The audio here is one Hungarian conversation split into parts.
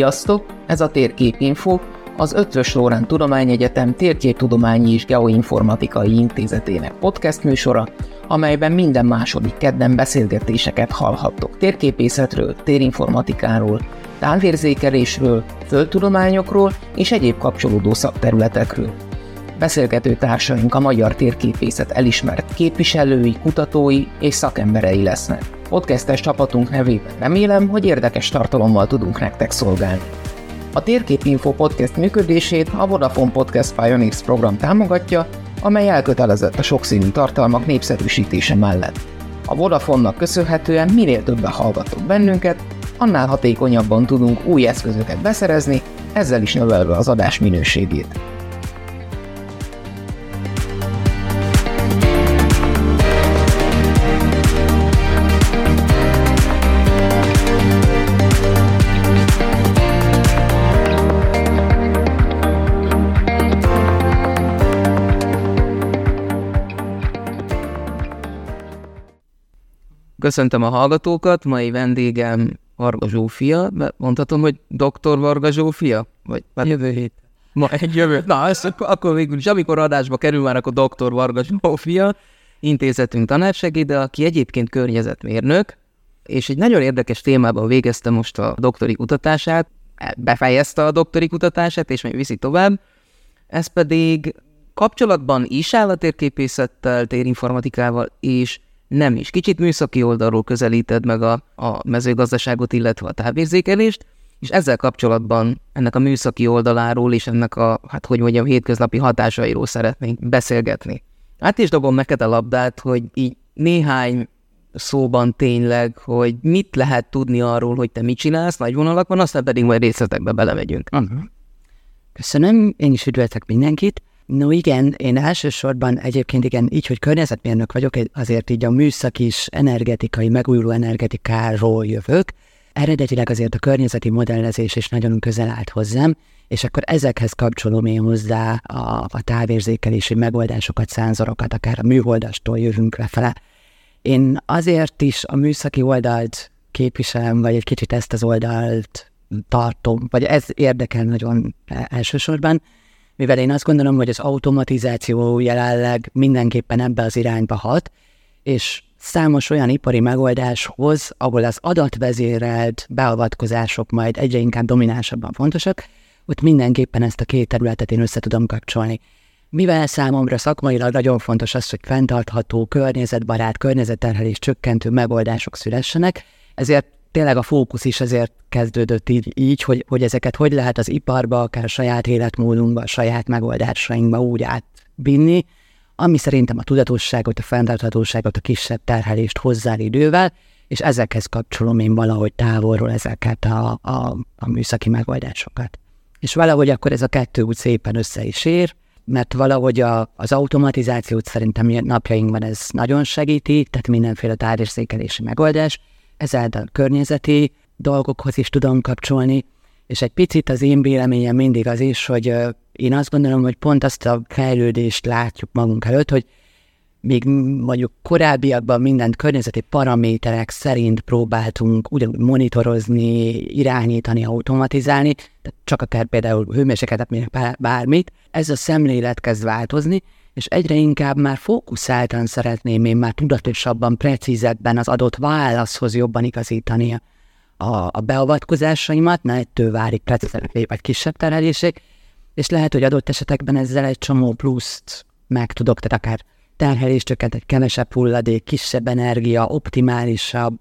Sziasztok! Ez a Térképinfo, az Ötvös Lórán Tudományegyetem Térképtudományi és Geoinformatikai Intézetének podcast műsora, amelyben minden második kedden beszélgetéseket hallhattok térképészetről, térinformatikáról, távérzékelésről, földtudományokról és egyéb kapcsolódó szakterületekről. Beszélgető társaink a magyar térképészet elismert képviselői, kutatói és szakemberei lesznek. Podcastes csapatunk nevében remélem, hogy érdekes tartalommal tudunk nektek szolgálni. A Térképinfo podcast működését a Vodafone Podcast Pioneers program támogatja, amely elkötelezett a sokszínű tartalmak népszerűsítése mellett. A Vodafone-nak köszönhetően minél többen hallgattok bennünket, annál hatékonyabban tudunk új eszközöket beszerezni, ezzel is növelve az adás minőségét. Köszöntöm a hallgatókat, mai vendégem Varga Zsófia, mondhatom, hogy doktor Varga Zsófia? Vagy, hát, jövő hét. Ma egy jövő. Na, ezt, akkor végül is, amikor adásba kerül már, akkor doktor Varga Zsófia, intézetünk tanársegéde, aki egyébként környezetmérnök, és egy nagyon érdekes témában végezte most a doktori kutatását, befejezte a doktori kutatását, és még viszi tovább. Ez pedig kapcsolatban is áll a térképészettel, térinformatikával, és nem is. Kicsit műszaki oldalról közelíted meg a, a mezőgazdaságot, illetve a távérzékelést, és ezzel kapcsolatban ennek a műszaki oldaláról és ennek a, hát hogy mondjam, hétköznapi hatásairól szeretnénk beszélgetni. Hát is dobom neked a labdát, hogy így néhány szóban tényleg, hogy mit lehet tudni arról, hogy te mit csinálsz nagy vonalakban, aztán pedig majd részletekbe belemegyünk. Uh-huh. Köszönöm, én is üdvözlök mindenkit. No igen, én elsősorban egyébként igen, így, hogy környezetmérnök vagyok, azért így a műszak is energetikai, megújuló energetikáról jövök. Eredetileg azért a környezeti modellezés is nagyon közel állt hozzám, és akkor ezekhez kapcsolom én hozzá a, a távérzékelési megoldásokat, szenzorokat, akár a műholdastól jövünk lefele. Én azért is a műszaki oldalt képviselem, vagy egy kicsit ezt az oldalt tartom, vagy ez érdekel nagyon elsősorban, mivel én azt gondolom, hogy az automatizáció jelenleg mindenképpen ebbe az irányba hat, és számos olyan ipari megoldáshoz, ahol az adatvezérelt beavatkozások majd egyre inkább dominánsabban fontosak, ott mindenképpen ezt a két területet én össze tudom kapcsolni. Mivel számomra szakmailag nagyon fontos az, hogy fenntartható, környezetbarát, környezetterhelés csökkentő megoldások szülessenek, ezért tényleg a fókusz is ezért kezdődött így, így hogy, hogy ezeket hogy lehet az iparba, akár a saját életmódunkba, a saját megoldásainkba úgy átvinni, ami szerintem a tudatosságot, a fenntarthatóságot, a kisebb terhelést hozzá idővel, és ezekhez kapcsolom én valahogy távolról ezeket a, a, a műszaki megoldásokat. És valahogy akkor ez a kettő úgy szépen össze is ér, mert valahogy a, az automatizációt szerintem napjainkban ez nagyon segíti, tehát mindenféle tárgyérzékelési megoldás, ezáltal környezeti dolgokhoz is tudom kapcsolni, és egy picit az én véleményem mindig az is, hogy én azt gondolom, hogy pont azt a fejlődést látjuk magunk előtt, hogy még mondjuk korábbiakban mindent környezeti paraméterek szerint próbáltunk ugyanúgy monitorozni, irányítani, automatizálni, tehát csak akár például hőmérsékletet, bármit. Ez a szemlélet kezd változni, és egyre inkább már fókuszáltan szeretném én már tudatosabban, precízebben az adott válaszhoz jobban igazítani a, a beavatkozásaimat, ne ettől várik precízebbé vagy kisebb terhelések, és lehet, hogy adott esetekben ezzel egy csomó pluszt meg tudok, tehát akár terheléstöket, egy kevesebb hulladék, kisebb energia, optimálisabb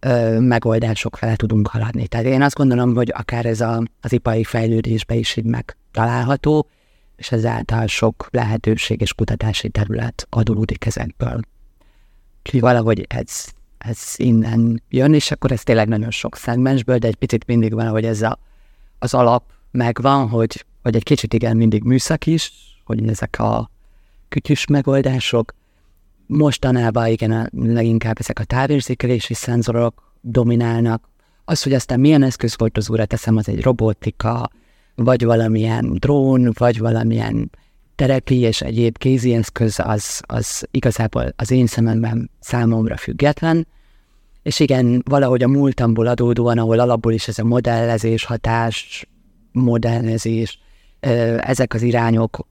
ö, megoldások fele tudunk haladni. Tehát én azt gondolom, hogy akár ez a, az ipari fejlődésbe is így megtalálható, és ezáltal sok lehetőség és kutatási terület adódik ezekből. Úgyhogy valahogy ez, ez innen jön, és akkor ez tényleg nagyon sok szegmensből, de egy picit mindig van, hogy ez a, az alap megvan, hogy, hogy egy kicsit igen mindig műszak is, hogy ezek a kütyüs megoldások. Mostanában igen, leginkább ezek a távérzékelési szenzorok dominálnak. Az, hogy aztán milyen eszközfoltozóra teszem, az egy robotika, vagy valamilyen drón, vagy valamilyen terepi és egyéb kézi eszköz, az, az igazából az én szememben számomra független, és igen, valahogy a múltamból adódóan, ahol alapból is ez a modellezés, hatás, modellezés, ezek az irányok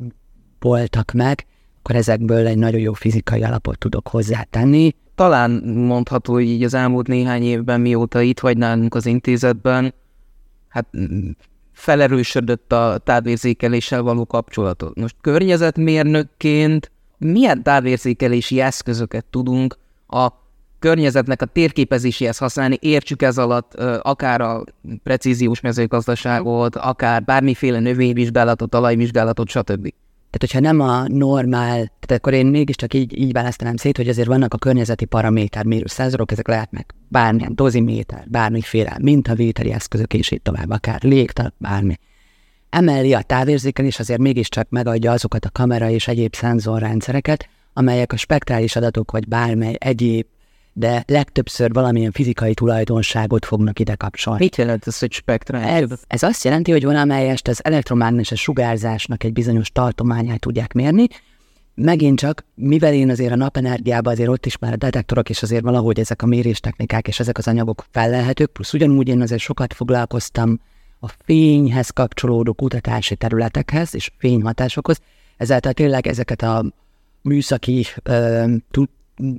voltak meg, akkor ezekből egy nagyon jó fizikai alapot tudok hozzátenni. Talán mondható így az elmúlt néhány évben, mióta itt vagy nálunk az intézetben, hát felerősödött a távérzékeléssel való kapcsolatot. Most környezetmérnökként milyen távérzékelési eszközöket tudunk a környezetnek a térképezéséhez használni, értsük ez alatt akár a precíziós mezőgazdaságot, akár bármiféle növényvizsgálatot, talajvizsgálatot, stb. Tehát, hogyha nem a normál, tehát akkor én mégiscsak így, így választanám szét, hogy azért vannak a környezeti paraméter mérő szenzorok, ezek lehetnek bármilyen doziméter, bármiféle mintavételi eszközök, és így tovább, akár légtag, bármi. Emellé a távérzékelés azért mégiscsak megadja azokat a kamera és egyéb szenzorrendszereket, amelyek a spektrális adatok vagy bármely egyéb de legtöbbször valamilyen fizikai tulajdonságot fognak ide kapcsolni. Mit jelent ez, hogy spektrál? Ez, ez azt jelenti, hogy valamelyest az elektromágneses sugárzásnak egy bizonyos tartományát tudják mérni, megint csak, mivel én azért a napenergiában azért ott is már a detektorok, és azért valahogy ezek a méréstechnikák és ezek az anyagok felelhetők, plusz ugyanúgy én azért sokat foglalkoztam a fényhez kapcsolódó kutatási területekhez és fényhatásokhoz, ezáltal tényleg ezeket a műszaki ö,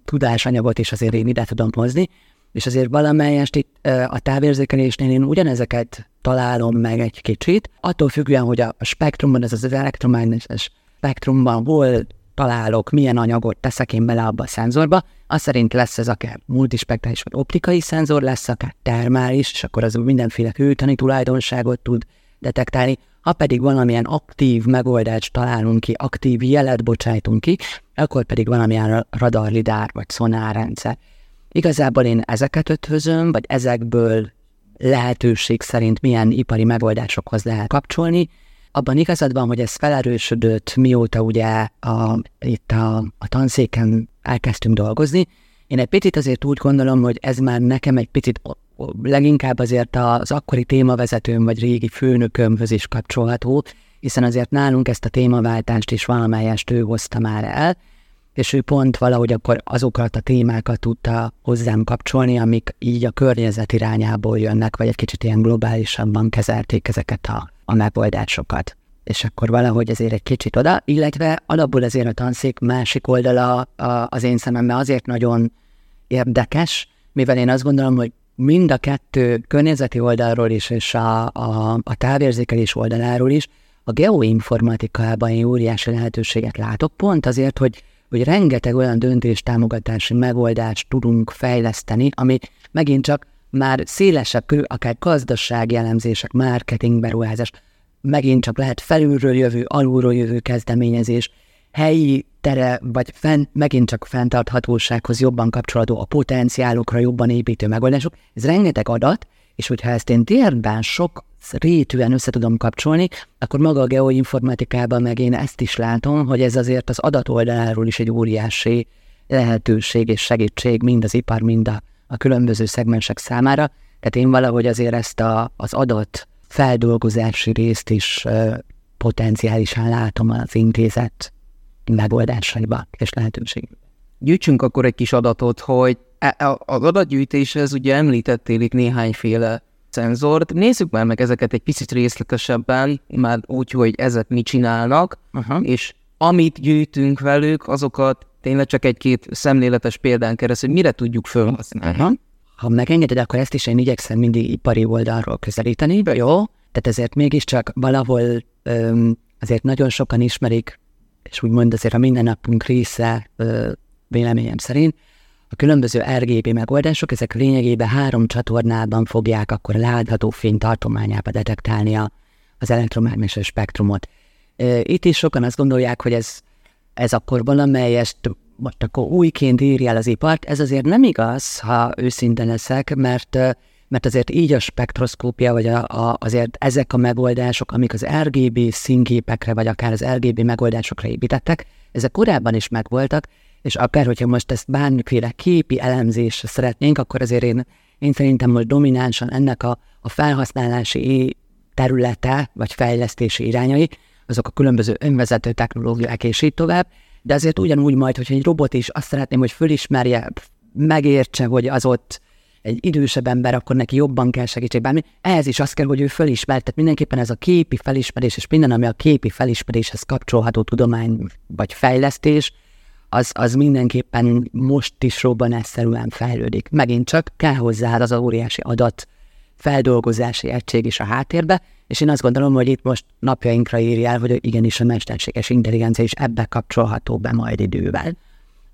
tudásanyagot is azért én ide tudom hozni, és azért valamelyest itt a távérzékelésnél én ugyanezeket találom meg egy kicsit, attól függően, hogy a spektrumban, ez az elektromágneses spektrumban hol találok, milyen anyagot teszek én bele abba a szenzorba, az szerint lesz ez akár multispektrális vagy optikai szenzor, lesz akár termális, és akkor az mindenféle hőtani tulajdonságot tud detektálni, ha pedig valamilyen aktív megoldást találunk ki, aktív jelet bocsájtunk ki, akkor pedig valamilyen radarlidár vagy szonárrendszer. Igazából én ezeket ötvözöm, vagy ezekből lehetőség szerint milyen ipari megoldásokhoz lehet kapcsolni. Abban igazad van, hogy ez felerősödött, mióta ugye a, itt a, a tanszéken elkezdtünk dolgozni. Én egy picit azért úgy gondolom, hogy ez már nekem egy picit leginkább azért az akkori témavezetőm vagy régi főnökömhöz is kapcsolható, hiszen azért nálunk ezt a témaváltást is valamelyest ő hozta már el, és ő pont valahogy akkor azokat a témákat tudta hozzám kapcsolni, amik így a környezet irányából jönnek, vagy egy kicsit ilyen globálisabban kezelték ezeket a, a megoldásokat. És akkor valahogy ezért egy kicsit oda, illetve alapból azért a tanszék másik oldala a, az én szememben azért nagyon érdekes, mivel én azt gondolom, hogy mind a kettő környezeti oldalról is, és a, a, a távérzékelés oldaláról is, a geoinformatikában én óriási lehetőséget látok, pont azért, hogy, hogy rengeteg olyan döntéstámogatási megoldást tudunk fejleszteni, ami megint csak már szélesebb körül, akár gazdasági elemzések, marketing beruházás, megint csak lehet felülről jövő, alulról jövő kezdeményezés, helyi tere, vagy fenn, megint csak fenntarthatósághoz jobban kapcsolódó, a potenciálokra jobban építő megoldások. Ez rengeteg adat, és hogyha ezt én térben sok rétűen össze tudom kapcsolni, akkor maga a geoinformatikában meg én ezt is látom, hogy ez azért az adatoldaláról is egy óriási lehetőség és segítség mind az ipar, mind a, a különböző szegmensek számára. Tehát én valahogy azért ezt a, az adat feldolgozási részt is uh, potenciálisan látom az intézet megoldásaiba és lehetőségbe. Gyűjtsünk akkor egy kis adatot, hogy e, az adatgyűjtéshez ugye említettél itt néhányféle szenzort. Nézzük már meg ezeket egy picit részletesebben, már úgy, hogy ezek mit csinálnak, uh-huh. és amit gyűjtünk velük, azokat tényleg csak egy-két szemléletes példán keresztül, mire tudjuk felhasználni. Uh-huh. Ha megengeded, akkor ezt is én igyekszem mindig ipari oldalról közelíteni, jó? Tehát ezért mégiscsak valahol öm, azért nagyon sokan ismerik és úgymond azért a mindennapunk része véleményem szerint, a különböző RGB megoldások, ezek lényegében három csatornában fogják akkor látható fény tartományába detektálni a, az elektromágneses spektrumot. Itt is sokan azt gondolják, hogy ez, ez akkor valamelyest most akkor újként írja el az ipart. Ez azért nem igaz, ha őszinte leszek, mert mert azért így a spektroszkópia, vagy a, a, azért ezek a megoldások, amik az RGB színképekre, vagy akár az RGB megoldásokra építettek, ezek korábban is megvoltak, és akár, hogyha most ezt bármiféle képi elemzésre szeretnénk, akkor azért én, én szerintem most dominánsan ennek a, a felhasználási területe, vagy fejlesztési irányai, azok a különböző önvezető technológiák és így tovább, de azért ugyanúgy majd, hogyha egy robot is azt szeretném, hogy fölismerje, megértse, hogy az ott egy idősebb ember, akkor neki jobban kell segítség, bármi. Ehhez is azt kell, hogy ő felismert, tehát mindenképpen ez a képi felismerés, és minden, ami a képi felismeréshez kapcsolható tudomány vagy fejlesztés, az, az mindenképpen most is robbanásszerűen fejlődik. Megint csak kell hozzá az a óriási adat feldolgozási egység is a háttérbe, és én azt gondolom, hogy itt most napjainkra írja el, hogy igenis a mesterséges intelligencia is ebbe kapcsolható be majd idővel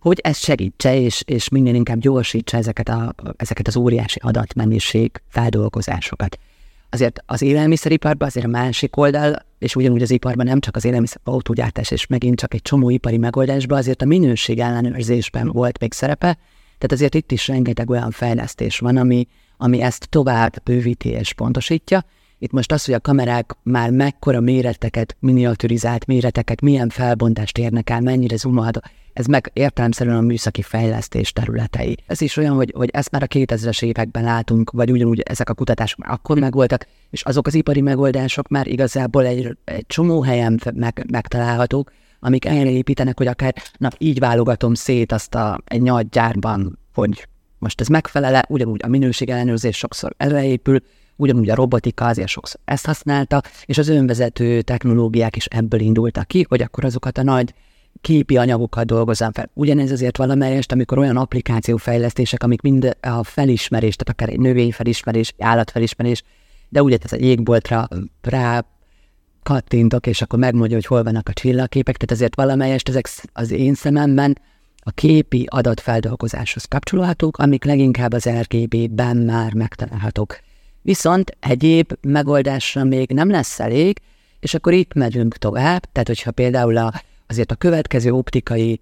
hogy ez segítse, és, és minél inkább gyorsítsa ezeket, a, ezeket az óriási adatmennyiség feldolgozásokat. Azért az élelmiszeriparban azért a másik oldal, és ugyanúgy az iparban nem csak az élelmiszer autógyártás, és megint csak egy csomó ipari megoldásban, azért a minőség ellenőrzésben volt még szerepe, tehát azért itt is rengeteg olyan fejlesztés van, ami, ami ezt tovább bővíti és pontosítja, itt most az, hogy a kamerák már mekkora méreteket, miniaturizált méreteket, milyen felbontást érnek el, mennyire zoomolható, ez meg értelemszerűen a műszaki fejlesztés területei. Ez is olyan, hogy, hogy ezt már a 2000-es években látunk, vagy ugyanúgy ezek a kutatások már akkor megvoltak, és azok az ipari megoldások már igazából egy, egy csomó helyen meg, megtalálhatók, amik erre építenek, hogy akár na, így válogatom szét azt a, egy nagy gyárban, hogy most ez megfelele, ugyanúgy a minőség ellenőrzés sokszor erre épül, ugyanúgy a robotika azért sokszor ezt használta, és az önvezető technológiák is ebből indultak ki, hogy akkor azokat a nagy képi anyagokat dolgozzam fel. Ugyanez azért valamelyest, amikor olyan applikációfejlesztések, amik mind a felismerés, tehát akár egy növényfelismerés, állatfelismerés, de ugye ez a jégboltra rá kattintok, és akkor megmondja, hogy hol vannak a csillagképek, tehát ezért valamelyest ezek az én szememben a képi adatfeldolgozáshoz kapcsolhatók, amik leginkább az RGB-ben már megtalálhatók. Viszont egyéb megoldásra még nem lesz elég, és akkor itt megyünk tovább, tehát hogyha például a, azért a következő optikai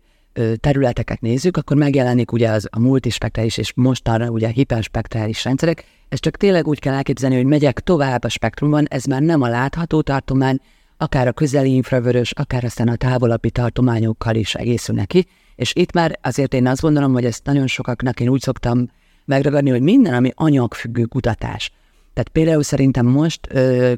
területeket nézzük, akkor megjelenik ugye az a multispektrális és mostanra ugye a hiperspektrális rendszerek, ez csak tényleg úgy kell elképzelni, hogy megyek tovább a spektrumban, ez már nem a látható tartomány, akár a közeli infravörös, akár aztán a távolabbi tartományokkal is egészül neki, és itt már azért én azt gondolom, hogy ezt nagyon sokaknak én úgy szoktam megragadni, hogy minden, ami anyagfüggő kutatás, tehát például szerintem most ö,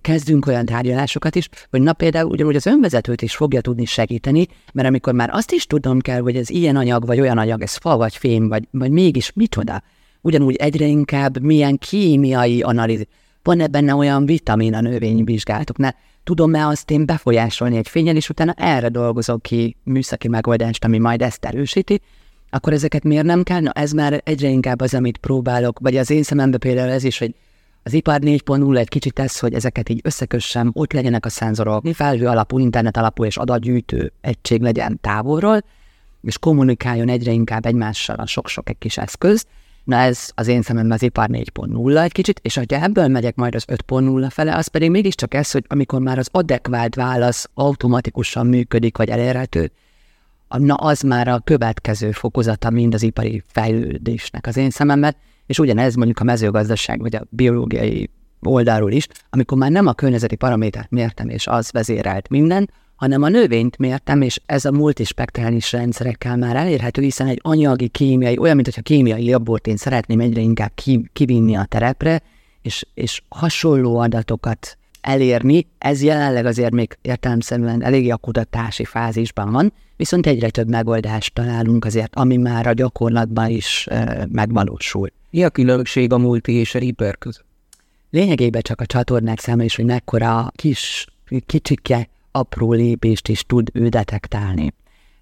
kezdünk olyan tárgyalásokat is, hogy na például ugyanúgy az önvezetőt is fogja tudni segíteni, mert amikor már azt is tudom kell, hogy ez ilyen anyag, vagy olyan anyag, ez fa, vagy fém, vagy, vagy mégis micsoda, ugyanúgy egyre inkább milyen kémiai analízis, van-e benne olyan vitamin a növényvizsgálatoknál, tudom-e azt én befolyásolni egy fényel, és utána erre dolgozok ki műszaki megoldást, ami majd ezt erősíti, akkor ezeket miért nem kell? Na ez már egyre inkább az, amit próbálok, vagy az én szemembe például ez is, hogy az ipar 4.0 egy kicsit ez, hogy ezeket így összekössem, ott legyenek a szenzorok, felhő alapú, internet alapú és adatgyűjtő egység legyen távolról, és kommunikáljon egyre inkább egymással a sok-sok egy kis eszköz. Na ez az én szememben az ipar 4.0 egy kicsit, és ha ebből megyek majd az 5.0 fele, az pedig mégiscsak ez, hogy amikor már az adekvált válasz automatikusan működik, vagy elérhető, na az már a következő fokozata mind az ipari fejlődésnek az én szememben, és ugyanez mondjuk a mezőgazdaság vagy a biológiai oldalról is, amikor már nem a környezeti paramétert mértem, és az vezérelt minden, hanem a növényt mértem, és ez a multispektrális rendszerekkel már elérhető, hiszen egy anyagi, kémiai, olyan, mint hogyha kémiai labort én szeretném egyre inkább kivinni a terepre, és, és hasonló adatokat elérni, ez jelenleg azért még értelemszerűen eléggé a kutatási fázisban van, viszont egyre több megoldást találunk azért, ami már a gyakorlatban is e, megvalósul. Mi a különbség a multi és a Reaper között? Lényegében csak a csatornák száma is, hogy mekkora kis, kicsike, apró lépést is tud ő detektálni.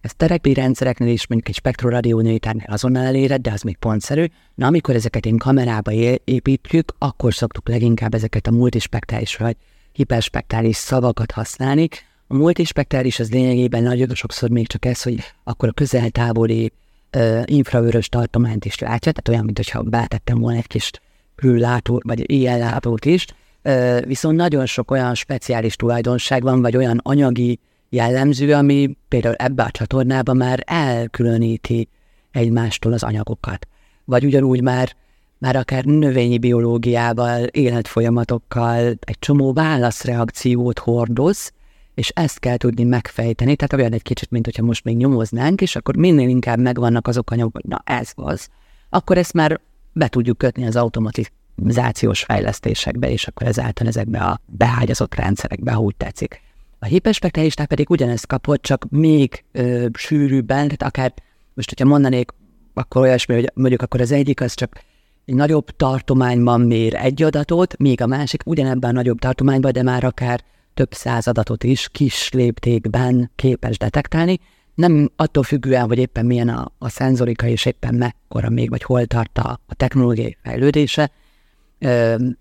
Ez terepi rendszereknél is, mondjuk egy spektroradionétárnél azonnal eléred, de az még pontszerű. Na, amikor ezeket én kamerába építjük, akkor szoktuk leginkább ezeket a multispektrális vagy hiperspektrális szavakat használni. A multispektrális az lényegében nagyon sokszor még csak ez, hogy akkor a közel-távoli uh, infravörös tartományt is látja, tehát olyan, mintha betettem volna egy kis hőlátót, vagy ilyen látót is, uh, viszont nagyon sok olyan speciális tulajdonság van, vagy olyan anyagi jellemző, ami például ebbe a csatornában már elkülöníti egymástól az anyagokat. Vagy ugyanúgy már, már akár növényi biológiával, életfolyamatokkal egy csomó válaszreakciót hordoz, és ezt kell tudni megfejteni, tehát olyan egy kicsit, mint hogyha most még nyomoznánk, és akkor minél inkább megvannak azok anyagok, hogy na ez az, akkor ezt már be tudjuk kötni az automatizációs fejlesztésekbe, és akkor ezáltal ezekbe a beágyazott rendszerekbe, ha úgy tetszik. A hiperspektralisták pedig ugyanezt kapott, csak még ö, sűrűbben, tehát akár most, hogyha mondanék, akkor olyasmi, hogy mondjuk akkor az egyik az csak egy nagyobb tartományban mér egy adatot, míg a másik ugyanebben a nagyobb tartományban, de már akár több száz adatot is kis léptékben képes detektálni, nem attól függően, hogy éppen milyen a, a szenzorika, és éppen mekkora még, vagy hol tart a, a technológiai fejlődése,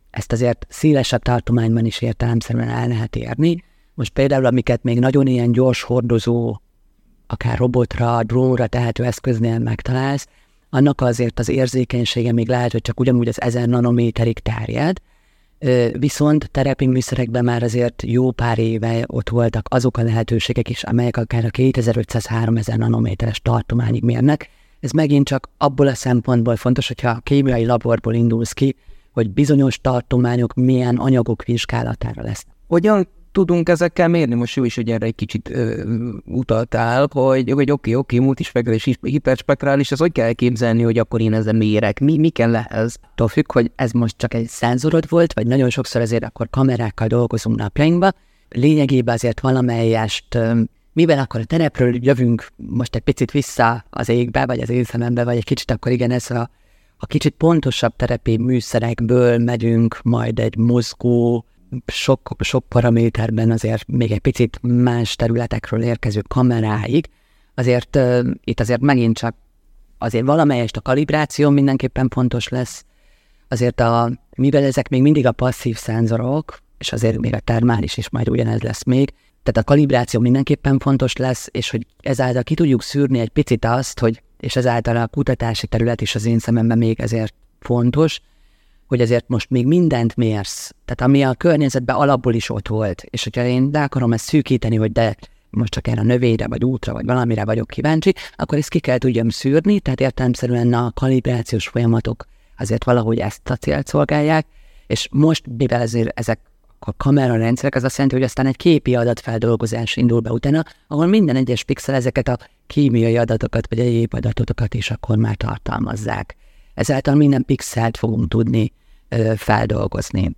ezt azért szélesebb tartományban is értelemszerűen el lehet érni. Most például, amiket még nagyon ilyen gyors hordozó, akár robotra, drónra tehető eszköznél megtalálsz, annak azért az érzékenysége még lehet, hogy csak ugyanúgy az 1000 nanométerig terjed, viszont terepi műszerekben már azért jó pár éve ott voltak azok a lehetőségek is, amelyek akár a 2500-3000 nanométeres tartományig mérnek. Ez megint csak abból a szempontból fontos, hogyha a kémiai laborból indulsz ki, hogy bizonyos tartományok milyen anyagok vizsgálatára lesz. Hogyan tudunk ezekkel mérni? Most jó is, hogy erre egy kicsit ö, utaltál, hogy, hogy oké, oké, multispektrális, hiperspektrális, ez hogy kell képzelni, hogy akkor én ezzel mérek? Mi, mi kell ehhez? Attól függ, hogy ez most csak egy szenzorod volt, vagy nagyon sokszor ezért akkor kamerákkal dolgozunk napjainkban. Lényegében azért valamelyest mivel akkor a terepről jövünk most egy picit vissza az égbe, vagy az én szemembe, vagy egy kicsit akkor igen, ez a, a kicsit pontosabb terepi műszerekből megyünk majd egy mozgó, sok, sok paraméterben azért még egy picit más területekről érkező kameráig, azért uh, itt azért megint csak azért valamelyest a kalibráció mindenképpen fontos lesz, azért a, mivel ezek még mindig a passzív szenzorok, és azért még a termális is majd ugyanez lesz még, tehát a kalibráció mindenképpen fontos lesz, és hogy ezáltal ki tudjuk szűrni egy picit azt, hogy, és ezáltal a kutatási terület is az én szememben még ezért fontos, hogy ezért most még mindent mérsz, tehát ami a környezetben alapból is ott volt, és hogyha én le akarom ezt szűkíteni, hogy de most csak erre a növényre, vagy útra, vagy valamire vagyok kíváncsi, akkor ezt ki kell tudjam szűrni, tehát értelemszerűen a kalibrációs folyamatok azért valahogy ezt a célt szolgálják, és most, mivel ezért ezek a kamerarendszerek, az azt jelenti, hogy aztán egy képi adatfeldolgozás indul be utána, ahol minden egyes pixel ezeket a kémiai adatokat, vagy egyéb adatokat is akkor már tartalmazzák. Ezáltal minden pixelt fogunk tudni feldolgozni.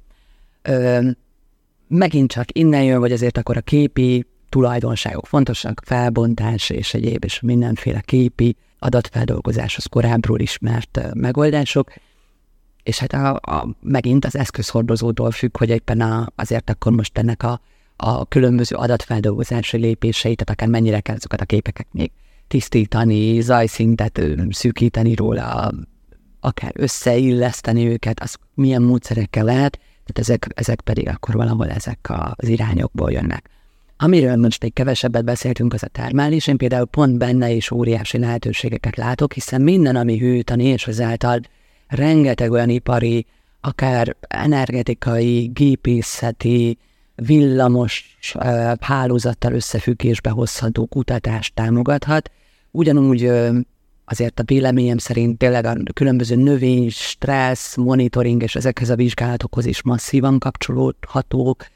Megint csak innen jön, vagy azért akkor a képi tulajdonságok fontosak, felbontás és egyéb, és mindenféle képi adatfeldolgozáshoz korábbról ismert megoldások, és hát a, a, megint az eszközhordozótól függ, hogy éppen a, azért akkor most ennek a, a különböző adatfeldolgozási lépéseit, tehát akár mennyire kell azokat a képeket még tisztítani, zajszintet szűkíteni róla, akár összeilleszteni őket, az milyen módszerekkel lehet, tehát ezek, ezek pedig akkor valahol ezek az irányokból jönnek. Amiről most még kevesebbet beszéltünk, az a termális. Én például pont benne is óriási lehetőségeket látok, hiszen minden, ami hűtani, és ezáltal rengeteg olyan ipari, akár energetikai, gépészeti, villamos hálózattal összefüggésbe hozható kutatást támogathat. Ugyanúgy azért a véleményem szerint tényleg a különböző növény, stressz, monitoring és ezekhez a vizsgálatokhoz is masszívan kapcsolódhatók,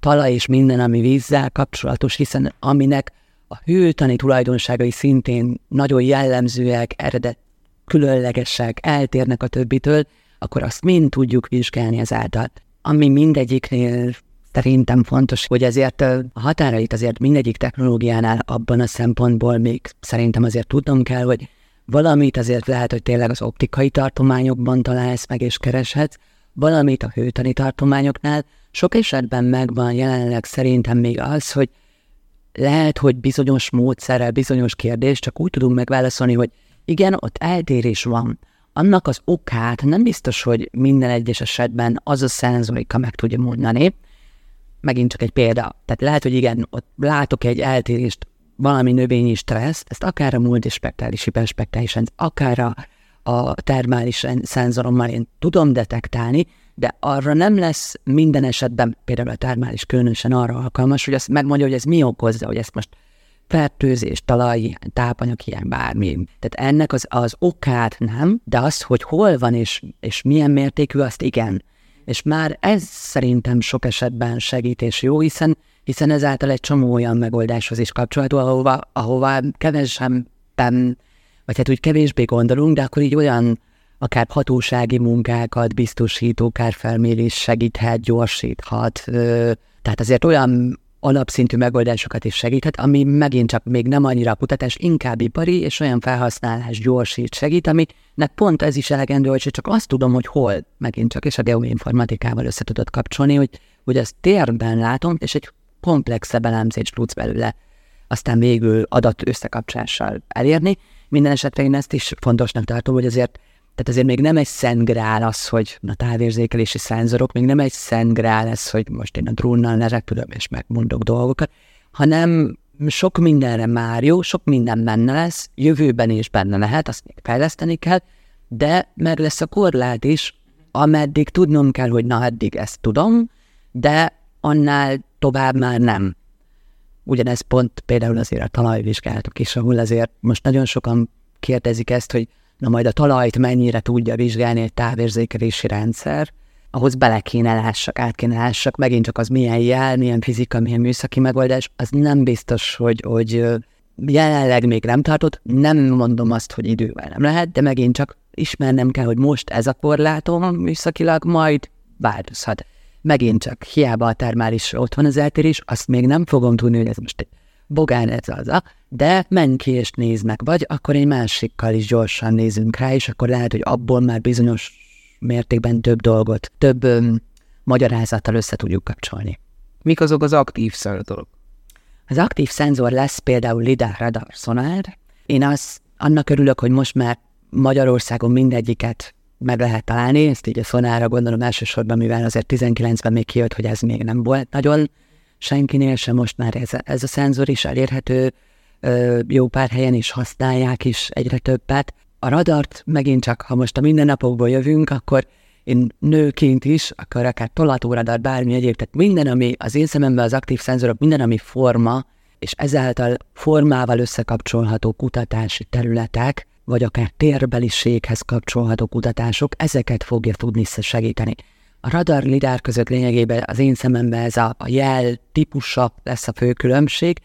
talaj és minden, ami vízzel kapcsolatos, hiszen aminek a hőtani tulajdonságai szintén nagyon jellemzőek, eredet különlegesek, eltérnek a többitől, akkor azt mind tudjuk vizsgálni ezáltal. Ami mindegyiknél szerintem fontos, hogy ezért a határait azért mindegyik technológiánál abban a szempontból még szerintem azért tudnom kell, hogy Valamit azért lehet, hogy tényleg az optikai tartományokban találsz meg és kereshetsz, valamit a hőtani tartományoknál. Sok esetben megvan jelenleg szerintem még az, hogy lehet, hogy bizonyos módszerrel, bizonyos kérdést csak úgy tudunk megválaszolni, hogy igen, ott eltérés van. Annak az okát nem biztos, hogy minden egyes esetben az a szenzorika meg tudja mondani. Megint csak egy példa. Tehát lehet, hogy igen, ott látok egy eltérést valami növényi stressz, ezt akár a multispektrális, hiperspektrális, akár a, a termális szenzorommal én tudom detektálni, de arra nem lesz minden esetben, például a termális különösen arra alkalmas, hogy azt megmondja, hogy ez mi okozza, hogy ezt most fertőzés, talaj, tápanyag, ilyen bármi. Tehát ennek az, az okát nem, de az, hogy hol van és, és milyen mértékű, azt igen. És már ez szerintem sok esetben segít és jó, hiszen hiszen ezáltal egy csomó olyan megoldáshoz is kapcsolható, ahova, ahova kevesebben, vagy hát úgy kevésbé gondolunk, de akkor így olyan akár hatósági munkákat biztosító kárfelmérés segíthet, gyorsíthat. Tehát azért olyan alapszintű megoldásokat is segíthet, ami megint csak még nem annyira a kutatás, inkább ipari, és olyan felhasználás gyorsít segít, aminek pont ez is elegendő, hogy csak azt tudom, hogy hol, megint csak, és a geoinformatikával össze tudod kapcsolni, hogy, hogy ezt térben látom, és egy komplexebb elemzést tudsz belőle aztán végül adat összekapcsással elérni. Minden esetre én ezt is fontosnak tartom, hogy azért tehát azért még nem egy szent grál az, hogy a távérzékelési szenzorok, még nem egy szent grál ez, hogy most én a drónnal lerepülöm és megmondok dolgokat, hanem sok mindenre már jó, sok minden benne lesz, jövőben is benne lehet, azt még fejleszteni kell, de meg lesz a korlát is, ameddig tudnom kell, hogy na, eddig ezt tudom, de annál tovább már nem. Ugyanez pont például azért a talajvizsgálatok is, ahol azért most nagyon sokan kérdezik ezt, hogy na majd a talajt mennyire tudja vizsgálni egy távérzékelési rendszer, ahhoz bele kéne lássak, át kéne lássak, megint csak az milyen jel, milyen fizika, milyen műszaki megoldás, az nem biztos, hogy, hogy jelenleg még nem tartott, nem mondom azt, hogy idővel nem lehet, de megint csak ismernem kell, hogy most ez a korlátom műszakilag, majd változhat. Megint csak hiába a termális ott van az eltérés, azt még nem fogom tudni, hogy ez most egy bogán ez az a, de menj ki és nézd meg, vagy akkor egy másikkal is gyorsan nézünk rá, és akkor lehet, hogy abból már bizonyos mértékben több dolgot, több öm, magyarázattal össze tudjuk kapcsolni. Mik azok az aktív szenzorok? Az aktív szenzor lesz például lidar, radar, szonár. Én az, annak örülök, hogy most már Magyarországon mindegyiket meg lehet találni, ezt így a szonára gondolom elsősorban, mivel azért 19-ben még kijött, hogy ez még nem volt nagyon senkinél sem, most már ez, ez a szenzor is elérhető, jó pár helyen is használják is egyre többet. A radart megint csak, ha most a mindennapokból jövünk, akkor én nőként is, akkor akár tolatóradar, bármi egyéb, tehát minden, ami az én szememben az aktív szenzorok, minden, ami forma, és ezáltal formával összekapcsolható kutatási területek, vagy akár térbeliséghez kapcsolható kutatások, ezeket fogja tudni segíteni. A radar-lidár között lényegében az én szememben ez a, a jel típusa lesz a fő különbség,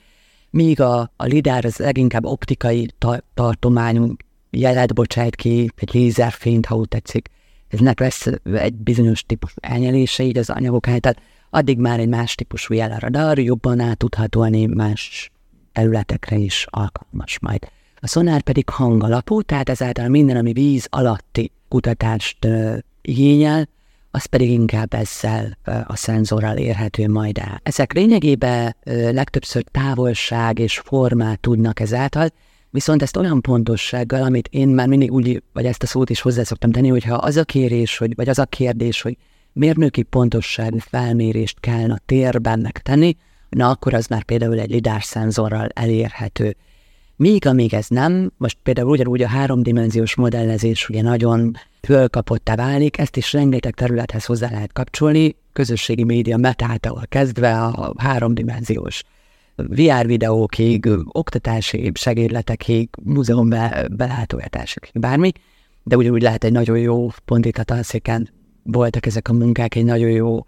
míg a, a lidár az leginkább optikai ta- tartományú jelet bocsájt ki, egy lézerfényt, ha úgy tetszik. Eznek lesz egy bizonyos típus elnyelése így az anyagok által, addig már egy más típusú jel a radar, jobban át tudható más területekre is alkalmas majd. A szonár pedig hangalapú, tehát ezáltal minden, ami víz alatti kutatást uh, igényel, az pedig inkább ezzel a szenzorral érhető majd el. Ezek lényegében legtöbbször távolság és formát tudnak ezáltal, viszont ezt olyan pontossággal, amit én már mindig úgy, vagy ezt a szót is hozzá szoktam tenni, hogyha az a kérés, hogy, vagy az a kérdés, hogy mérnöki pontosságú felmérést kellene a térben megtenni, na akkor az már például egy lidás szenzorral elérhető. Míg amíg ez nem, most például ugyanúgy a háromdimenziós modellezés ugye nagyon fölkapottá válik, ezt is rengeteg területhez hozzá lehet kapcsolni, közösségi média metától kezdve a háromdimenziós VR videókig, oktatási segédletekig, múzeum be, belátogatásokig, bármi, de ugyanúgy lehet egy nagyon jó, pont itt a tanszéken voltak ezek a munkák, egy nagyon jó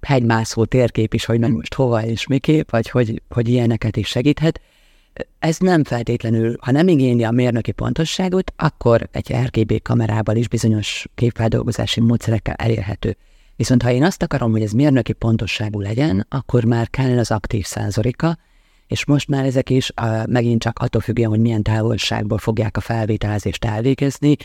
hegymászó térkép is, hogy meg most hova és miképp, vagy hogy, hogy ilyeneket is segíthet ez nem feltétlenül, ha nem igényli a mérnöki pontosságot, akkor egy RGB kamerával is bizonyos képfeldolgozási módszerekkel elérhető. Viszont ha én azt akarom, hogy ez mérnöki pontosságú legyen, akkor már kell az aktív szenzorika, és most már ezek is uh, megint csak attól függően, hogy milyen távolságból fogják a felvételezést elvégezni,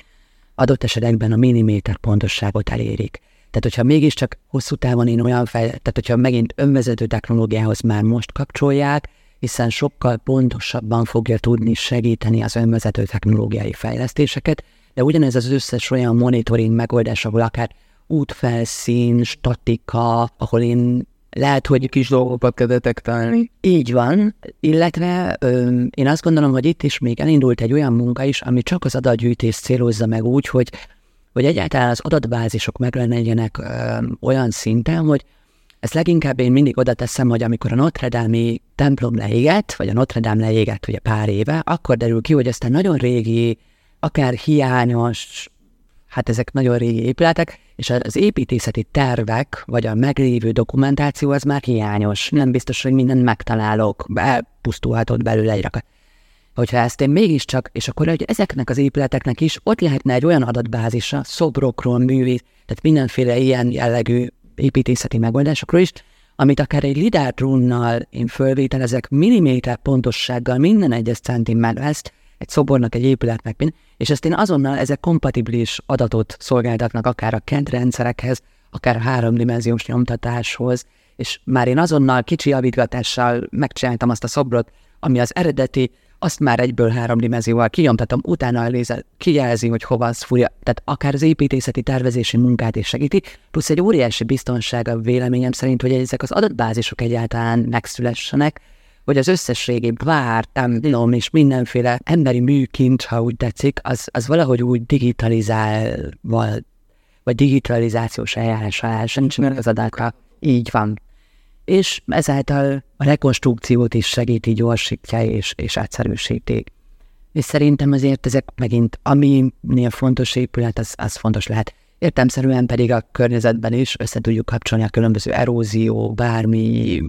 adott esetekben a milliméter pontosságot elérik. Tehát, hogyha mégiscsak hosszú távon én olyan fel, tehát hogyha megint önvezető technológiához már most kapcsolják, hiszen sokkal pontosabban fogja tudni segíteni az önvezető technológiai fejlesztéseket, de ugyanez az összes olyan monitoring megoldás, ahol akár útfelszín, statika, ahol én lehet, hogy kis dolgokat kell detektálni. Így van, illetve ö, én azt gondolom, hogy itt is még elindult egy olyan munka is, ami csak az adatgyűjtést célozza meg úgy, hogy, hogy egyáltalán az adatbázisok meglenjenek olyan szinten, hogy ezt leginkább én mindig oda teszem, hogy amikor a Notre dame templom leégett, vagy a Notre Dame leégett ugye pár éve, akkor derül ki, hogy aztán nagyon régi, akár hiányos, hát ezek nagyon régi épületek, és az építészeti tervek, vagy a meglévő dokumentáció az már hiányos. Nem biztos, hogy mindent megtalálok, elpusztulhatott belőle egy rakat. Hogyha ezt én mégiscsak, és akkor hogy ezeknek az épületeknek is ott lehetne egy olyan adatbázisa, szobrokról, művét, tehát mindenféle ilyen jellegű építészeti megoldásokról is, amit akár egy lidár drónnal én fölvételezek milliméter pontossággal minden egyes centimmel ezt, egy szobornak, egy épületnek, mind, és ezt én azonnal ezek kompatibilis adatot szolgáltatnak akár a kent rendszerekhez, akár a háromdimenziós nyomtatáshoz, és már én azonnal kicsi javítgatással megcsináltam azt a szobrot, ami az eredeti, azt már egyből három dimenzióval kinyomtatom, utána a lézer kijelzi, hogy hova fúrja, tehát akár az építészeti tervezési munkát is segíti, plusz egy óriási biztonság a véleményem szerint, hogy ezek az adatbázisok egyáltalán megszülessenek, hogy az összes régi vár, templom és mindenféle emberi műkincs, ha úgy tetszik, az, az valahogy úgy digitalizálva, vagy digitalizációs eljárás alá sincs meg az adatka. Így van és ezáltal a rekonstrukciót is segíti, gyorsítja és, és egyszerűsíti. És szerintem azért ezek megint, aminél fontos épület, az, az fontos lehet. Értemszerűen pedig a környezetben is össze tudjuk kapcsolni a különböző erózió, bármi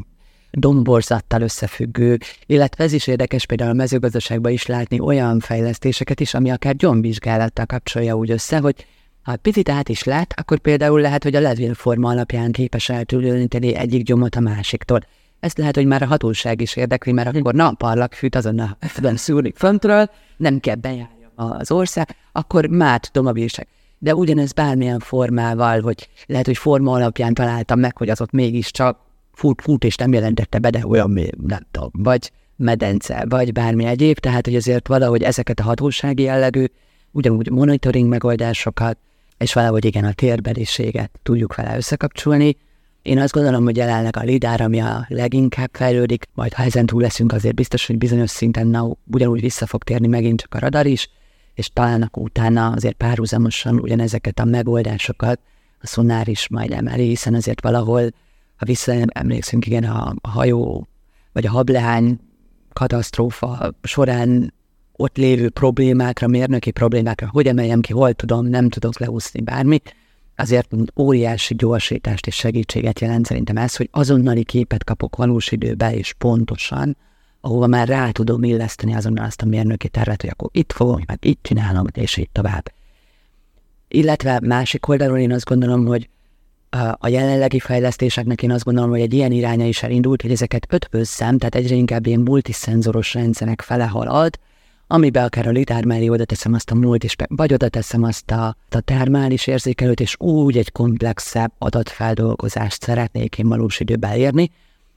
domborzattal összefüggő, illetve ez is érdekes például a mezőgazdaságban is látni olyan fejlesztéseket is, ami akár gyomvizsgálattal kapcsolja úgy össze, hogy ha picit át is lát, akkor például lehet, hogy a levélforma alapján képes eltülöníteni egyik gyomot a másiktól. Ezt lehet, hogy már a hatóság is érdekli, mert akkor na, parlak fűt azonnal fönn szúrni föntről, nem kell bejárja az ország, akkor már tudom a bírság. De ugyanez bármilyen formával, hogy lehet, hogy forma alapján találtam meg, hogy az ott mégiscsak fut, fut, és nem jelentette be, de olyan, nem tudom, vagy medence, vagy bármi egyéb, tehát hogy azért valahogy ezeket a hatósági jellegű, ugyanúgy monitoring megoldásokat, és valahogy igen, a térbeliséget tudjuk vele összekapcsolni. Én azt gondolom, hogy jelenleg a lidár, ami a leginkább fejlődik, majd ha ezen túl leszünk, azért biztos, hogy bizonyos szinten na, ugyanúgy vissza fog térni megint csak a radar is, és talán akkor utána azért párhuzamosan ugyanezeket a megoldásokat a szonár is majd emeli, hiszen azért valahol, ha visszaemlékszünk, igen, a, a hajó vagy a hableány katasztrófa során ott lévő problémákra, mérnöki problémákra, hogy emeljem ki, hol tudom, nem tudok leúszni bármit, azért óriási gyorsítást és segítséget jelent szerintem ez, hogy azonnali képet kapok valós időben és pontosan, ahova már rá tudom illeszteni azonnal azt a mérnöki tervet, hogy akkor itt fogom, meg itt csinálom, és így tovább. Illetve másik oldalról én azt gondolom, hogy a jelenlegi fejlesztéseknek én azt gondolom, hogy egy ilyen iránya is elindult, hogy ezeket ötvözzem, tehát egyre inkább ilyen multiszenzoros rendszerek fele halad, amiben akár a litár mellé oda teszem azt a múlt, és vagy oda teszem azt a, a termális érzékelőt, és úgy egy komplexebb adatfeldolgozást szeretnék én valós időben elérni.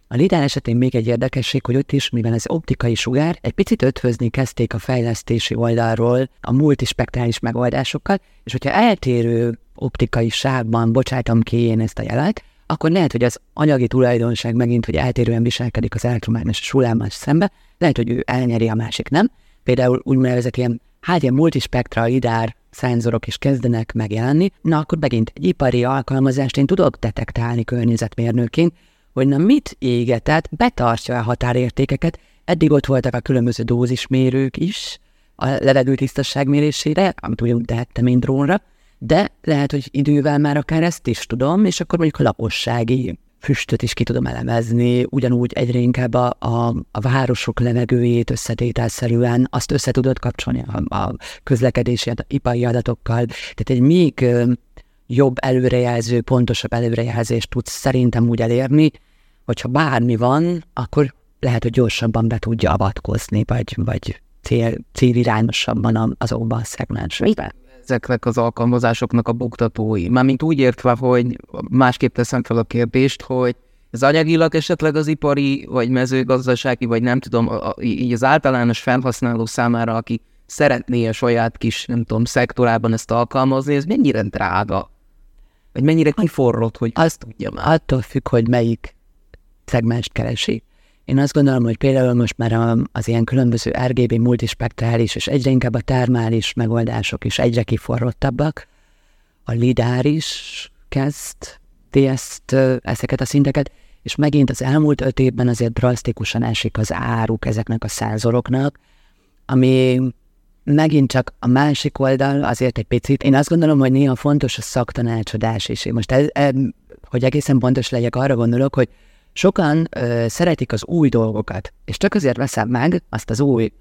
A litár esetén még egy érdekesség, hogy ott is, mivel ez optikai sugár, egy picit ötvözni kezdték a fejlesztési oldalról a multispektrális megoldásokkal, és hogyha eltérő optikai sávban bocsájtam ki én ezt a jelet, akkor lehet, hogy az anyagi tulajdonság megint, hogy eltérően viselkedik az elektromágneses hullámmal szembe, lehet, hogy ő elnyeri, a másik nem, például úgynevezett ilyen, hát ilyen multispektra lidár szenzorok is kezdenek megjelenni, na akkor megint egy ipari alkalmazást én tudok detektálni környezetmérnőként, hogy na mit égetett, betartja a határértékeket, eddig ott voltak a különböző dózismérők is a levegő tisztaság mérésére, amit ugyanúgy tehettem én drónra, de lehet, hogy idővel már akár ezt is tudom, és akkor mondjuk a lakossági füstöt is ki tudom elemezni, ugyanúgy egyre inkább a, a, a városok levegőjét összetételszerűen azt össze tudod kapcsolni a, a közlekedési, ipari adatokkal. Tehát egy még jobb előrejelző, pontosabb előrejelzést tudsz szerintem úgy elérni, hogyha bármi van, akkor lehet, hogy gyorsabban be tudja avatkozni, vagy, vagy cél, célirányosabban azokban a szegmensekben ezeknek az alkalmazásoknak a buktatói? Mármint úgy értve, hogy másképp teszem fel a kérdést, hogy ez anyagilag esetleg az ipari, vagy mezőgazdasági, vagy nem tudom, így az általános felhasználó számára, aki szeretné a saját kis, nem tudom, szektorában ezt alkalmazni, ez mennyire drága? Vagy mennyire kiforrott, hogy azt tudja már? Attól függ, hogy melyik szegmest keresi. Én azt gondolom, hogy például most már az ilyen különböző RGB multispektrális és egyre inkább a termális megoldások is egyre kiforrottabbak. A lidár is kezd ezt, ezeket a szinteket, és megint az elmúlt öt évben azért drasztikusan esik az áruk ezeknek a százoroknak, ami megint csak a másik oldal azért egy picit. Én azt gondolom, hogy néha fontos a szaktanácsadás is. Én most, ez, hogy egészen pontos legyek, arra gondolok, hogy Sokan ö, szeretik az új dolgokat, és csak azért veszem meg azt az új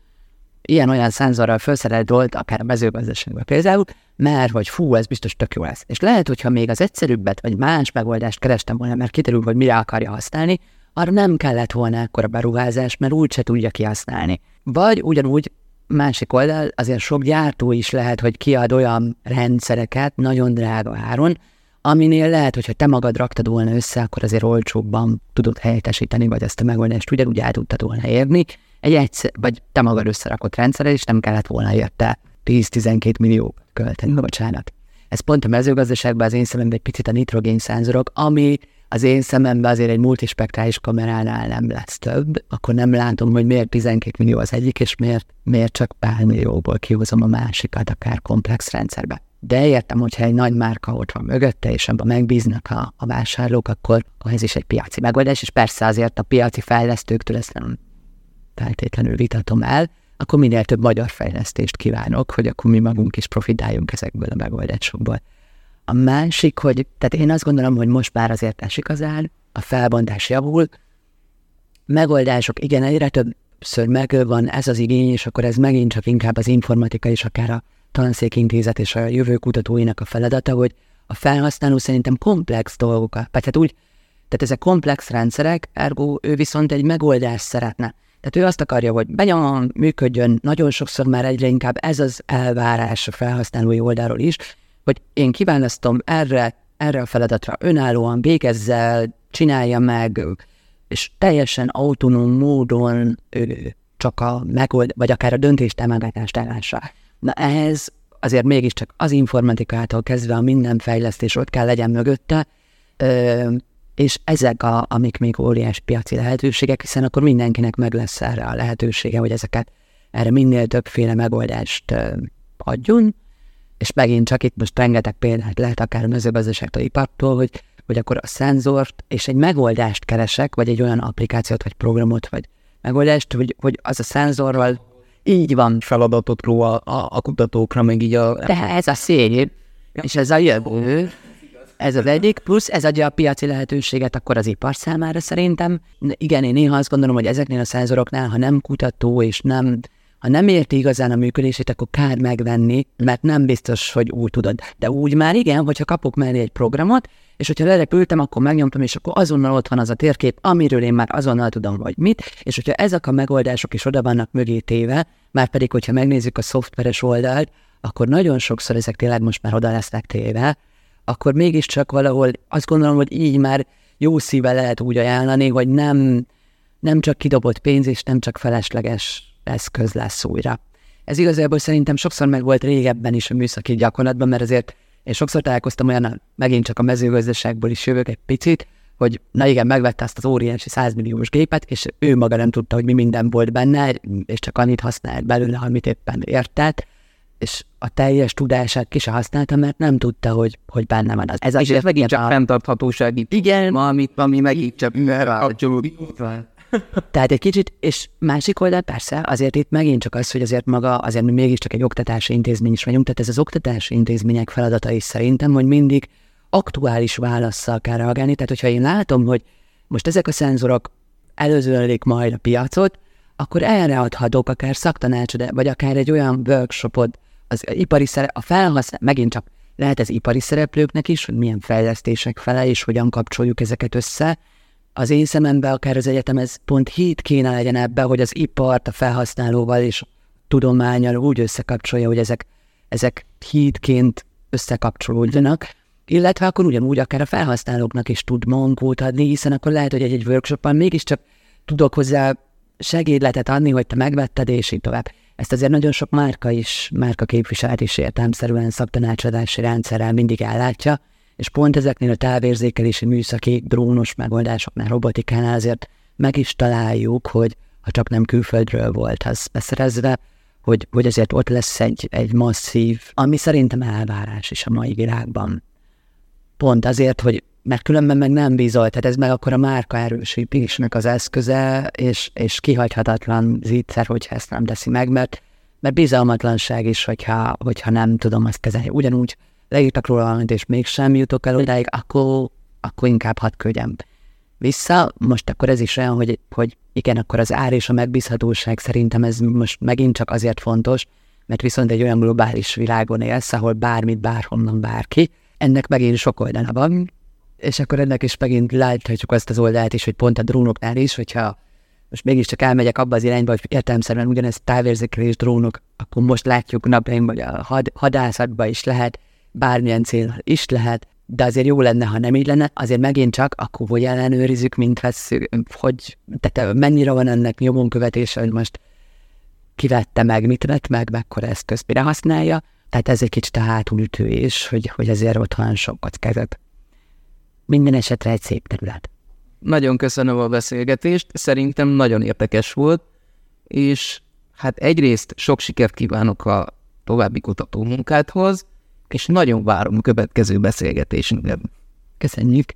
ilyen-olyan szenzorral felszerelt dolgot, akár a mezőgazdaságban például, mert hogy fú, ez biztos tök jó lesz. És lehet, hogyha még az egyszerűbbet, vagy más megoldást kerestem volna, mert kiderül, hogy mire akarja használni, arra nem kellett volna ekkora beruházás, mert úgyse tudja kihasználni. Vagy ugyanúgy másik oldal, azért sok gyártó is lehet, hogy kiad olyan rendszereket nagyon drága áron, aminél lehet, hogyha te magad raktad volna össze, akkor azért olcsóbban tudod helyettesíteni, vagy ezt a megoldást ugyanúgy el tudtad volna érni. Egy egyszer, vagy te magad összerakott rendszerre, és nem kellett volna érte 10-12 millió költeni, bocsánat. Ez pont a mezőgazdaságban az én szememben egy picit a nitrogén szenzorok, ami az én szememben azért egy multispektrális kameránál nem lesz több, akkor nem látom, hogy miért 12 millió az egyik, és miért, miért csak pár millióból kihozom a másikat, akár komplex rendszerbe. De értem, hogyha egy nagy márka ott van mögötte, és abban megbíznak a, a vásárlók, akkor, akkor ez is egy piaci megoldás, és persze azért a piaci fejlesztőktől ezt nem feltétlenül vitatom el, akkor minél több magyar fejlesztést kívánok, hogy akkor mi magunk is profitáljunk ezekből a megoldásokból. A másik, hogy tehát én azt gondolom, hogy most már azért esik az ár, a felbontás javul, megoldások, igen, egyre többször meg van ez az igény, és akkor ez megint csak inkább az informatika és akár a tanszékintézet és a jövő kutatóinak a feladata, hogy a felhasználó szerintem komplex dolgokat, vagy hát úgy, tehát ezek komplex rendszerek, ergo ő viszont egy megoldást szeretne. Tehát ő azt akarja, hogy benyomom, működjön, nagyon sokszor már egyre inkább ez az elvárás a felhasználói oldalról is, hogy én kiválasztom erre, erre a feladatra önállóan végezzel, csinálja meg, és teljesen autonóm módon ő, csak a megold, vagy akár a döntést emelgetást ellássa. Na ehhez azért mégiscsak az informatikától kezdve a minden fejlesztés ott kell legyen mögötte, ö, és ezek, a, amik még óriás piaci lehetőségek, hiszen akkor mindenkinek meg lesz erre a lehetősége, hogy ezeket erre minél többféle megoldást ö, adjun, és megint csak itt most rengeteg példát lehet akár a mezőgazdaságtól, ipartól, hogy, hogy akkor a szenzort és egy megoldást keresek, vagy egy olyan applikációt, vagy programot, vagy megoldást, hogy, hogy az a szenzorral így van feladatot ró a, a, a kutatókra, meg így a... De ez a szép, és ez a jövő, ez az egyik, plusz ez adja a piaci lehetőséget akkor az ipar számára szerintem. Igen, én néha azt gondolom, hogy ezeknél a szenzoroknál, ha nem kutató és nem ha nem érti igazán a működését, akkor kár megvenni, mert nem biztos, hogy úgy tudod. De úgy már igen, hogyha kapok mellé egy programot, és hogyha lerepültem, akkor megnyomtam, és akkor azonnal ott van az a térkép, amiről én már azonnal tudom, hogy mit, és hogyha ezek a megoldások is oda vannak mögé téve, már pedig, hogyha megnézzük a szoftveres oldalt, akkor nagyon sokszor ezek tényleg most már oda lesznek téve, akkor mégiscsak valahol azt gondolom, hogy így már jó szíve lehet úgy ajánlani, hogy nem, nem csak kidobott pénz, és nem csak felesleges eszköz lesz újra. Ez igazából szerintem sokszor meg volt régebben is a műszaki gyakorlatban, mert azért én sokszor találkoztam olyan, megint csak a mezőgazdaságból is jövök egy picit, hogy na igen, megvette azt az óriási 100 milliós gépet, és ő maga nem tudta, hogy mi minden volt benne, és csak annyit használt belőle, amit éppen értett, és a teljes tudását ki se használta, mert nem tudta, hogy, hogy benne van az. Ez, és ez megint csak a... fenntarthatósági igen, ami, ami megint csak kapcsolódik. Tehát egy kicsit, és másik oldal persze, azért itt megint csak az, hogy azért maga, azért mi mégiscsak egy oktatási intézmény is vagyunk, tehát ez az oktatási intézmények feladata is szerintem, hogy mindig aktuális válaszsal kell reagálni, tehát hogyha én látom, hogy most ezek a szenzorok előzőlik majd a piacot, akkor erre adhatok akár szaktanácsod, vagy akár egy olyan workshopot, az ipari szere, a felhasznál, megint csak lehet ez ipari szereplőknek is, hogy milyen fejlesztések fele, és hogyan kapcsoljuk ezeket össze, az én szememben akár az egyetem ez pont híd kéne legyen ebbe, hogy az ipart a felhasználóval és tudományal úgy összekapcsolja, hogy ezek, ezek hídként összekapcsolódjanak, illetve akkor ugyanúgy akár a felhasználóknak is tud mankót adni, hiszen akkor lehet, hogy egy-egy workshopban mégiscsak tudok hozzá segédletet adni, hogy te megvetted, és így tovább. Ezt azért nagyon sok márka is, márka képviselet is értelmszerűen szaktanácsadási rendszerrel mindig ellátja, és pont ezeknél a távérzékelési műszaki drónos megoldásoknál, robotikánál azért meg is találjuk, hogy ha csak nem külföldről volt az beszerezve, hogy, hogy azért ott lesz egy, egy masszív, ami szerintem elvárás is a mai világban. Pont azért, hogy mert különben meg nem bízol, tehát ez meg akkor a márka erősítésnek az eszköze, és, és kihagyhatatlan zítszer, hogyha ezt nem teszi meg, mert, mert bizalmatlanság is, hogyha, hogyha nem tudom azt kezelni. Ugyanúgy leírtak róla valamit, és mégsem jutok el odáig, akkor, akkor inkább hadd küldjem vissza. Most akkor ez is olyan, hogy, hogy igen, akkor az ár és a megbízhatóság szerintem ez most megint csak azért fontos, mert viszont egy olyan globális világon élsz, ahol bármit, bárhonnan, bárki, ennek megint sok oldala van, és akkor ennek is megint láthatjuk azt az oldalt is, hogy pont a drónoknál is, hogyha most mégiscsak elmegyek abba az irányba, hogy értelmszerűen ugyanezt távérzékelés drónok, akkor most látjuk napjainkban, hogy a had, hadászatban is lehet, bármilyen cél is lehet, de azért jó lenne, ha nem így lenne, azért megint csak akkor hogy ellenőrizzük, mint veszük, hogy tehát mennyire van ennek nyomon követése, hogy most kivette meg, mit vett meg, mekkora eszközt mire használja, tehát ez egy kicsit a hátulütő is, hogy, hogy ezért ott van sok kockázat. Minden esetre egy szép terület. Nagyon köszönöm a beszélgetést, szerintem nagyon érdekes volt, és hát egyrészt sok sikert kívánok a további kutató munkádhoz, és nagyon várom a következő beszélgetésünkben. Köszönjük!